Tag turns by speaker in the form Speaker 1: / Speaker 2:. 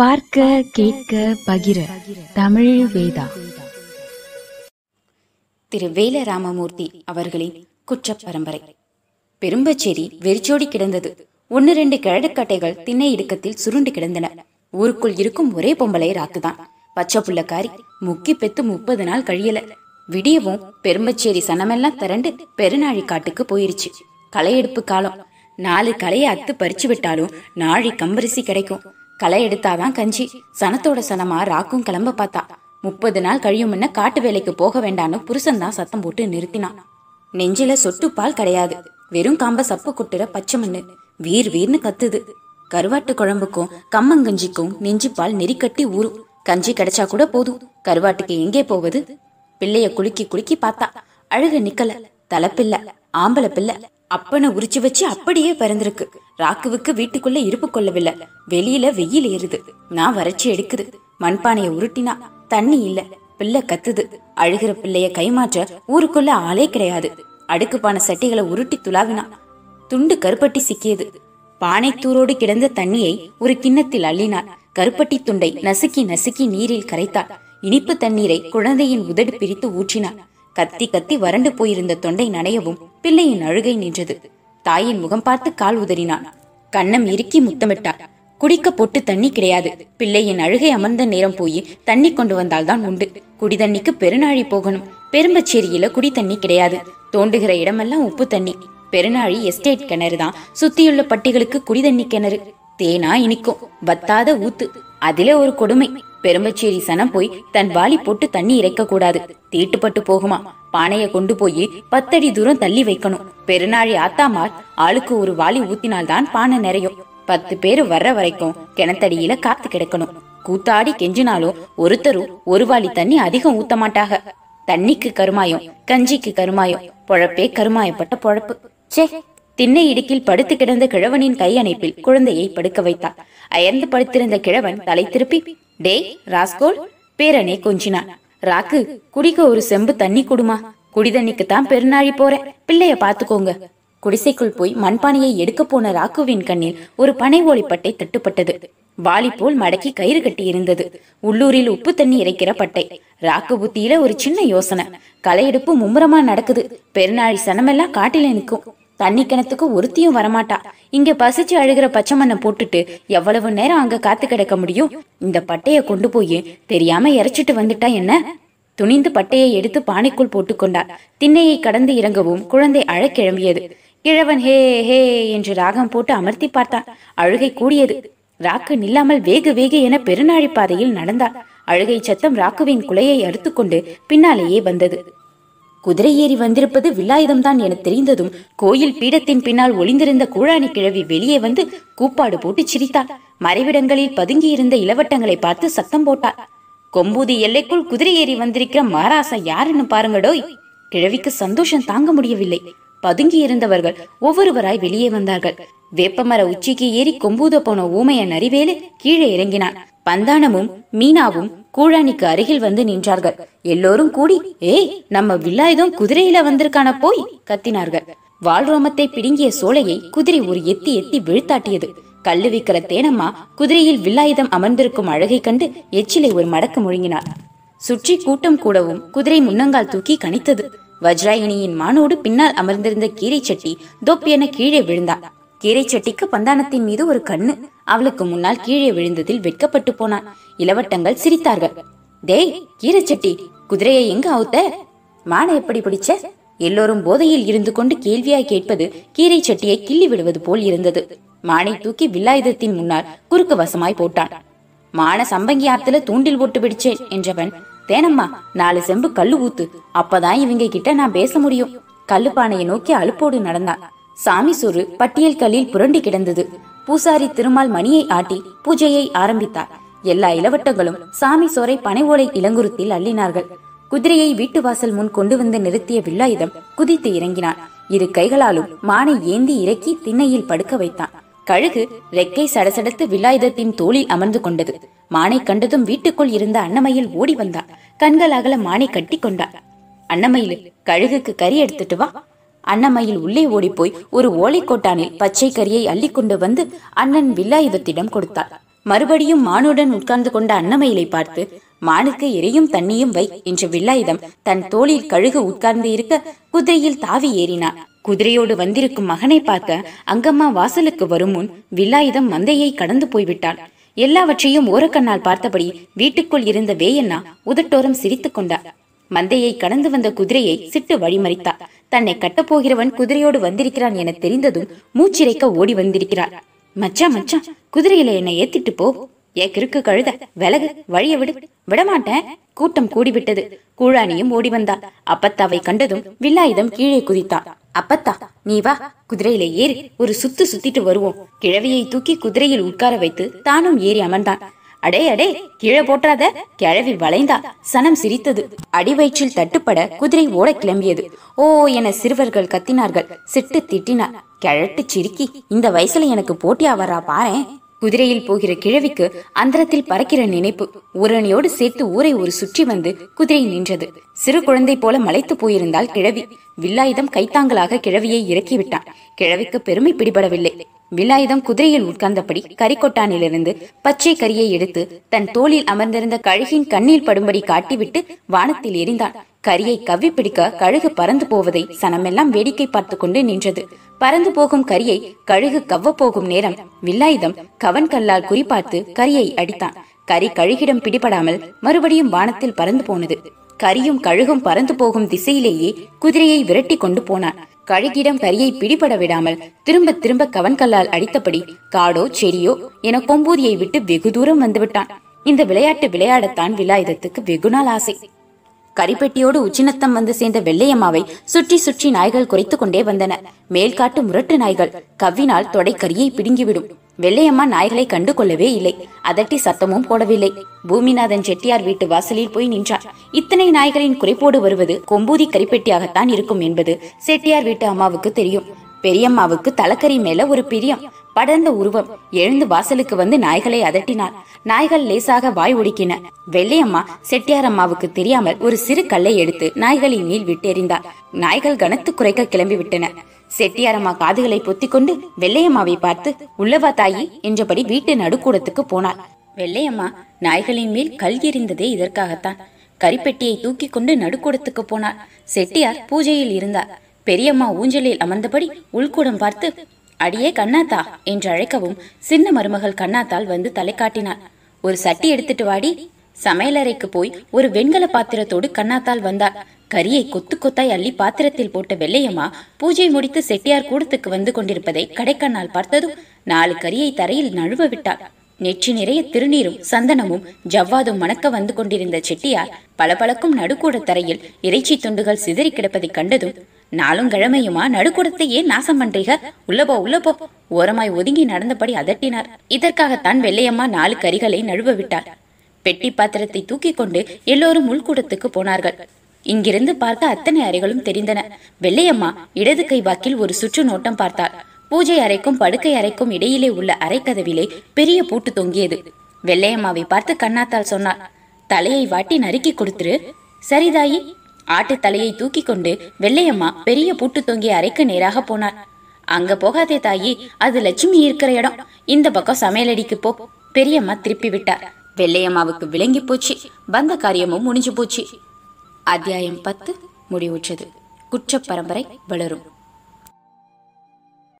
Speaker 1: பார்க்க கேட்க பகிர. தமிழ் வேதா.
Speaker 2: திரு வேல ராமமூர்த்தி அவர்களின் குற்ற பரம்பரை பெரும்பச்சேரி வெறிச்சோடி கிடந்தது. ஒன்னு ரெண்டு கிழடுக்கட்டைகள் திண்ணை இடுக்கத்தில் சுருண்டு கிடந்தன. ஊருக்குள் இருக்கும் ஒரே பொம்பளை ராத்துதான் பச்சை புள்ளக்காரி முக்கி பெத்து முப்பது நாள் கழியல. விடியவும் பெரும்பச்சேரி சனமெல்லாம் திரண்டு பெருநாழி காட்டுக்கு போயிருச்சு. களையெடுப்பு காலம். நாலு களையை அத்து பறிச்சு விட்டாலும் நாழி கம்பரிசி கிடைக்கும். களை எடுத்தாதான் கஞ்சி. சனத்தோட சனமா ராக்கும் கிளம்ப பார்த்தா. முப்பது நாள் கழியும் முன்ன காட்டு வேலைக்கு போக வேண்டான்னு புருஷன் தான் சத்தம் போட்டு நிறுத்தினான். நெஞ்சில சொட்டுப்பால் கிடையாது. வெறும் காம்ப சப்பு குட்டுற பச்சை மண்ணு. வீர் வீர்னு கத்துது. கருவாட்டு குழம்புக்கும் கம்மங்கஞ்சிக்கும் நெஞ்சிப்பால் நெறிக்கட்டி ஊறும். கஞ்சி கிடைச்சா கூட போதும். கருவாட்டுக்கு எங்கே போவது? பிள்ளைய குலுக்கி குலுக்கி பார்த்தா. அழுக நிக்கல. தலைப்பில்ல. ஆம்பளை பிள்ளை. அப்பனை உரிச்சு வச்சு அப்படியே பிறந்திருக்கு. ராக்குவுக்கு வீட்டுக்குள்ள இருப்பு கொள்ளவில்லை. வெளியில வெயில் ஏறுது. நான் வறட்சி எடுக்குது. மண்பானைய உருட்டினா தண்ணி இல்ல. பிள்ளை கத்துது. அழுகிற பிள்ளைய கைமாற்ற ஊருக்குள்ள ஆளே கிடையாது. அடுக்குப்பான சட்டிகளை உருட்டி துளாவினா துண்டு கருப்பட்டி சிக்கியது. பானைத்தூரோடு கிடந்த தண்ணியை ஒரு கிண்ணத்தில் அள்ளினார். கருப்பட்டி துண்டை நசுக்கி நசுக்கி நீரில் கரைத்தார். இனிப்பு தண்ணீரை குழந்தையின் உதடு பிரித்து ஊற்றினார். கத்தி கத்தி வறண்டு போயிருந்த தொண்டை நனையவும் பிள்ளையின் அழுகை நின்றது. தாயின் முகம் பார்த்து கால் உதறினான். கண்ணம் இறுக்கி முத்தமிட்டார். குடிக்க பொட்டு தண்ணி கிடையாது. பிள்ளையின் அழுகை அமர்ந்த நேரம் போய் தண்ணி கொண்டு வந்தால்தான் உண்டு. குடி தண்ணிக்கு பெருநாழி போகணும். பெரும்பச்சேரியில குடி தண்ணி கிடையாது. தோண்டுகிற இடமெல்லாம் உப்பு தண்ணி. பெருநாழி எஸ்டேட் கிணறு தான். சுத்தியுள்ள பட்டிகளுக்கு குடி தண்ணி கிணறு. தேனா இனிக்கும். வத்தாத ஊத்து. அதிலே ஒரு கொடுமை. பெரும்பச்சேரி சனம் போய் தன் வாளி போட்டு தண்ணி இறைக்க கூடாது தீட்டுப்பட்டு போகுமா? பானைய கொண்டு போய் பத்தடி தூரம் தள்ளி வைக்கணும். பெருநாழி ஆத்தாமார் ஆளுக்கு ஒரு வாளி ஊத்தினால்தான் பானை நிறையும். பத்து பேரு வர்ற வரைக்கும் கிணத்தடியில காத்து கிடக்கணும். கூத்தாடி கெஞ்சினாலும் ஒருத்தரும் ஒரு வாளி தண்ணி அதிகம் ஊத்த மாட்டாக தண்ணிக்கு கருமாயம் கஞ்சிக்கு கருமாயம் பொழப்பே கருமாயப்பட்ட பொழப்பு. சே திண்ணை இடுக்கில் படுத்து கிடந்த கிழவனின் கை அணைப்பில் குழந்தையை படுக்க வைத்தார் அயர்ந்து படுத்திருந்த கிழவன் தலை திருப்பி டேய் ராஸ்கோல் பேரனே கொஞ்சினான் ராக்கு குடிக்க ஒரு செம்பு தண்ணி குடுமா? குடிதண்ணிக்கு தான் பெருநாழி போறேன் பிள்ளைய பாத்துக்கோங்க. குடிசைக்குள் போய் மண்பானையை எடுக்க போன ராக்குவின் கண்ணில் ஒரு பனை ஓலிப்பட்டை தட்டுப்பட்டது. வாலி போல் மடக்கி கயிறு கட்டி இருந்தது. உள்ளூரில் உப்பு தண்ணி இறைக்கிற பட்டை. ராக்கு புத்தியில ஒரு சின்ன யோசனை. களையெடுப்பு மும்முரமா நடக்குது. பெருநாழி சனமெல்லாம் காட்டில நிற்கும். தண்ணி கிணத்துக்கு ஒருத்தியும் வரமாட்டா. இங்க பசிச்சு அழுகிற பச்சை மண்ணை போட்டுட்டு எவ்வளவு நேரம் அங்க காத்து கிடக்க முடியும்? இந்த பட்டைய கொண்டு போய் தெரியாம இறைச்சிட்டு வந்துட்டா என்ன? துணிந்து பட்டையை எடுத்து பானைக்குள் போட்டுக்கொண்டார் திண்ணையை கடந்து இறங்கவும் குழந்தை அழக்கிழம்பியது. கிழவன் ஹே ஹே என்று ராகம் போட்டு அமர்த்தி பார்த்தான். அழுகை கூடியது. ராக்கு நில்லாமல் வேக வேக என பெருநாழி பாதையில் நடந்தார் அழுகை சத்தம் ராக்குவின் குலையை அறுத்துக்கொண்டு பின்னாலேயே வந்தது. குதிரை ஏறி வந்திருப்பது வில்லாயுதம்தான் என தெரிந்ததும் கோயில் பீடத்தின் பின்னால் ஒளிந்திருந்த கூழாணி கிழவி வெளியே வந்து கூப்பாடு போட்டு சிரித்தாள். மறைவிடங்களில் பதுங்கியிருந்த இளவட்டங்களை பார்த்து சத்தம் போட்டாள். கொம்பூதி எல்லைக்குள் குதிரை ஏறி வந்திருக்கிற மாராசா யாருன்னு பாருங்கடோய் கிழவிக்கு சந்தோஷம் தாங்க முடியவில்லை. பதுங்கி இருந்தவர்கள் ஒவ்வொருவராய் வெளியே வந்தார்கள். வேப்பமர உச்சிக்கு ஏறி கொம்பூத போன ஊமைய நரிவேலு கீழே இறங்கினான். பந்தானமும் மீனாவும் கூழாணிக்கு அருகில் வந்து நின்றார்கள். எல்லோரும் கூடி ஏய் நம்ம வில்லாயுதம் குதிரையில வந்திருக்கான போய்? கத்தினார்கள். வால்ரோமத்தை பிடுங்கிய சோலையை குதிரை ஒரு எத்தி எத்தி விழுத்தாட்டியது. கல்லு விக்கிற தேனம்மா குதிரையில் வில்லாயுதம் அமர்ந்திருக்கும் அழகை கண்டு எச்சிலை ஒரு மடக்கு முழுங்கினார் சுற்றி கூட்டம் கூடவும் குதிரை முன்னங்கால் தூக்கி கணித்தது. வஜ்ராயினியின் மானோடு பின்னால் அமர்ந்திருந்த கீரை சட்டி தொப் என கீழே விழுந்தான் கீரை சட்டிக்கு பந்தானத்தின் மீது ஒரு கண்ணு. அவளுக்கு முன்னால் கீழே விழுந்ததில் வெட்கப்பட்டு போனான். இளவட்டங்கள் சிரித்தார்கள். டேய் கீரை சட்டி குதிரையை எங்க அவுத்த? மானை எப்படி பிடிச்ச? எல்லோரும் போதையில் இருந்து கொண்டு கேள்வியாய் கேட்பது கீரை சட்டியை கிள்ளி விடுவது போல் இருந்தது. மானை தூக்கி வில்லாயுதத்தின் முன்னால் குறுக்கு வசமாய் போட்டான். மான சம்பங்கி ஆத்துல தூண்டில் போட்டு பிடிச்சேன் என்றவன். தேனம்மா நாலு செம்பு கல்லு ஊத்து. அப்பதான் இவங்க கிட்ட நான் பேச முடியும். கல்லுப்பானையை நோக்கி அலுப்போடு நடந்தான். சாமி சோறு பட்டியல் கல்லில் புரண்டு கிடந்தது. பூசாரி திருமால் மணியை ஆட்டி பூஜையை ஆரம்பித்தார். எல்லா இளவட்டங்களும் சாமி சோரை பனை ஓலை இளங்குருத்தில் அள்ளினார்கள். குதிரையை வீட்டு வாசல் முன் கொண்டு வந்து நிறுத்திய வில்லாயுதம் குதித்து இறங்கினான். இரு கைகளாலும் மானை ஏந்தி இறக்கி திண்ணையில் படுக்க வைத்தான். கழுகு ரெக்கை சடசடத்து வில்லாயுதத்தின் தோளில் அமர்ந்து கொண்டது. மானை கண்டதும் வீட்டுக்குள் இருந்த அன்னமையில் ஓடி வந்தான். கண்கள் அகல மானை கட்டி கொண்டான் அன்னமயில் கழுகுக்கு கறி எடுத்துட்டு வா அன்னமயில் உள்ளே ஓடிப்போய் ஒரு ஓலைக்கோட்டானில் பச்சை கறியை அள்ளி கொண்டு வந்து அண்ணன் வில்லாயுதத்திடம் கொடுத்தாள். மறுபடியும் மானுடன் உட்கார்ந்து கொண்ட அன்னமயிலை பார்த்து மானுக்கு இறையும் தண்ணியும் வை என்ற வில்லாயுதம் தன் தோளில் கழுகு உட்கார்ந்து இருக்க குதிரையில் தாவி ஏறினான். குதிரையோடு வந்திருக்கும் மகனை பார்க்க அங்கம்மா வாசலுக்கு வரும் முன் வில்லாயுதம் மந்தையை கடந்து போய்விட்டான் எல்லாவற்றையும் ஓரக்கண்ணால் பார்த்தபடி வீட்டுக்குள் இருந்த வேயண்ணா உதட்டோரம் சிரித்துக் கொண்டார். மந்தையை கடந்து வந்த குதிரையை சிட்டு வழிமறித்தார். தன்னை கட்டப்போகிறவன் குதிரையோடு வந்திருக்கிறான் என தெரிந்ததும் மூச்சிறைக்க ஓடி வந்திருக்கிறார். மச்சான் மச்சான் குதிரையில என்னை ஏத்திட்டு போ. ஏ கிறுக்கு கழுத விலகு வழிய விடு. விடமாட்டேன். கூட்டம் கூடிவிட்டது. கூழானியும் ஓடி வந்தாள் அப்பத்தாவை கண்டதும் வில்லாயுதம் கீழே குதித்தான் அப்பத்தா நீ வா. குதிரையில ஏறி ஒரு சுத்து சுத்திட்டு வருவோம். கிழவியை தூக்கி குதிரையில் உட்கார வைத்து தானும் ஏறி அமர்ந்தான். அடே அடே கீழே போட்டாத. கிழவி வளைந்தா. சனம் சிரித்தது. அடிவயிற்றில் தட்டுப்பட குதிரை ஓட கிளம்பியது. ஓ என சிறுவர்கள் கத்தினார்கள். சிட்டு திட்டினார் கிழட்டு சிரிக்கி. இந்த வயசுல எனக்கு போட்டியா வர்றா பாரேன். குதிரையில் போகிற கிழவிக்கு அந்தரத்தில் பறக்கிற நினைப்பு. ஊரணியோடு சேர்த்து ஊரை ஒரு சுற்றி வந்து குதிரை நின்றது. சிறு குழந்தை போல மலைத்து போயிருந்தால் கிழவி. வில்லாயுதம் கைத்தாங்களாக கிழவியை இறக்கிவிட்டான். கிழவிக்கு பெருமை பிடிபடவில்லை. வில்லாயுதம் குதிரையில் உட்கார்ந்தபடி கரிக்கொட்டானிலிருந்து பச்சை கரியை எடுத்து தன் தோளில் அமர்ந்திருந்த கழுகின் கண்ணில் படும்படி காட்டிவிட்டு வானத்தில் எரிந்தான். கரியை கவ்வி பிடிக்க கழுகு பறந்து போவதை சனமெல்லாம் வேடிக்கை பார்த்து கொண்டு நின்றது. பறந்து போகும் கரியை கழுகு கவ்வ போகும் நேரம் வில்லாயுதம் கவன் கல்லால் குறிப்பார்த்து கரியை அடித்தான். கரி கழுகிடம் பிடிபடாமல் மறுபடியும் வானத்தில் பறந்து போனது. கரியும் கழுகும் பறந்து போகும் திசையிலேயே குதிரையை விரட்டி கொண்டு போனான். கழுகிடம் கரியை பிடிபட விடாமல் திரும்ப திரும்ப கவன்கல்லால் அடித்தபடி காடோ செடியோ என கொம்பூதியை விட்டு வெகு தூரம் வந்துவிட்டான் இந்த விளையாட்டு விளையாடத்தான் விலாயுதத்துக்கு வெகுநாள் ஆசை. கரிப்பெட்டியோடு உச்சினத்தம் வந்து சேர்ந்த வெள்ளையம்மாவை சுற்றி சுற்றி நாய்கள் குறைத்து கொண்டே வந்தன. மேல்காட்டு முரட்டு நாய்கள் கவ்வினால் தொடை கரியை பிடுங்கிவிடும். வெள்ளையம்மா நாய்களை கண்டு கொள்ளவே இல்லை. அதட்டி சத்தமும் போடவில்லை. பூமிநாதன் செட்டியார் வீட்டு வாசலில் போய் நின்றார். இத்தனை நாய்களின் குறைப்போடு வருவது கொம்பூதி கரிப்பெட்டியாகத்தான் இருக்கும் என்பது செட்டியார் வீட்டு அம்மாவுக்கு தெரியும். பெரியம்மாவுக்கு தலக்கரி மேல ஒரு பிரியம். படர்ந்த உருவம். எழுந்து வாசலுக்கு வந்து நாய்களை அதட்டினார். நாய்கள் லேசாக வாய் ஒடுக்கின. வெள்ளையம்மா செட்டியார் அம்மாவுக்கு தெரியாமல் ஒரு சிறு கல்லை எடுத்து நாய்களின் மேல் விட்டெறிந்தார். நாய்கள் கனத்து குறைக்க கிளம்பி விட்டன செட்டியாரம்மா காதுகளை பொத்திக்கொண்டு வெள்ளையம்மாவை பார்த்து உள்ளவா தாயி என்றபடி வீட்டு நடுக்கூடத்துக்கு போனாள். வெள்ளையம்மா நாய்களின் மேல் கல் எறிந்ததே இதற்காகத்தான். கரிப்பெட்டியை தூக்கி கொண்டு நடுக்கூடத்துக்கு போனார் செட்டியார் பூஜையில் இருந்தார். பெரியம்மா ஊஞ்சலில் அமர்ந்தபடி உள்கூடம் பார்த்து அடியே கண்ணாத்தா என்று அழைக்கவும் சின்ன மருமகள் கண்ணாத்தால் வந்து தலை காட்டினார் ஒரு சட்டி எடுத்துட்டு வாடி. சமையலறைக்கு போய் ஒரு வெண்கல பாத்திரத்தோடு கண்ணாத்தால் வந்தாள். கரியை கொத்து கொத்தாய் அள்ளி பாத்திரத்தில் போட்ட வெள்ளையம்மா பூஜை முடித்து செட்டியார் கூடத்துக்கு வந்து கொண்டிருப்பதை கடைக்கண்ணால் பார்த்ததும் நாலு கரியை தரையில் நழுவ விட்டாள். நெற்றி நிறைய திருநீரும் சந்தனமும் ஜவ்வாதும் மணக்க வந்து கொண்டிருந்த செட்டியார் பளபளக்கும் நடுக்கூட தரையில் இறைச்சி துண்டுகள் சிதறி கிடப்பதைக் கண்டதும் நாளும் கிழமையுமா? நடுக்கூடத்தை ஏன் நாசம் பண்றீங்க? உள்ளபோ உள்ளபோ ஓரமாய் ஒதுங்கி நடந்தபடி அதட்டினார். இதற்காகத்தான் வெள்ளையம்மா நாலு கரிகளை நழுவ விட்டார். பெட்டி பாத்திரத்தை தூக்கி கொண்டு எல்லோரும் உள்கூடத்துக்கு போனார்கள். இங்கிருந்து பார்க்க அத்தனை அறைகளும் தெரிந்தன. வெள்ளையம்மா இடது கை வாக்கில் ஒரு சுற்று நோட்டம் பார்த்தாள். பூஜை அறைக்கும் படுக்கை அறைக்கும் இடையிலே உள்ள அறைக்கதவிலே பெரிய பூட்டு தொங்கியது. வெள்ளையம்மாவை பார்த்து கண்ணாத்தால் சொன்னாள் தலையை வாட்டி நறுக்கி கொடுத்துரு. சரிதாயி. ஆட்டு தலையை தூக்கி கொண்டு வெள்ளையம்மா பெரிய பூட்டு தொங்கிய அறைக்கு நேராக போனார் அங்க போகாதே தாயி அது லட்சுமி இருக்கிற இடம். இந்த பக்கம் சமையலடிக்கு போ. பெரியம்மா திருப்பி விட்டார். வெள்ளையம்மாவுக்கு விளங்கி போச்சு. வந்த காரியமும் முடிஞ்சு போச்சு. அத்தியாயம் பத்து முடிவுற்றது. குற்ற பரம்பரை வளரும்.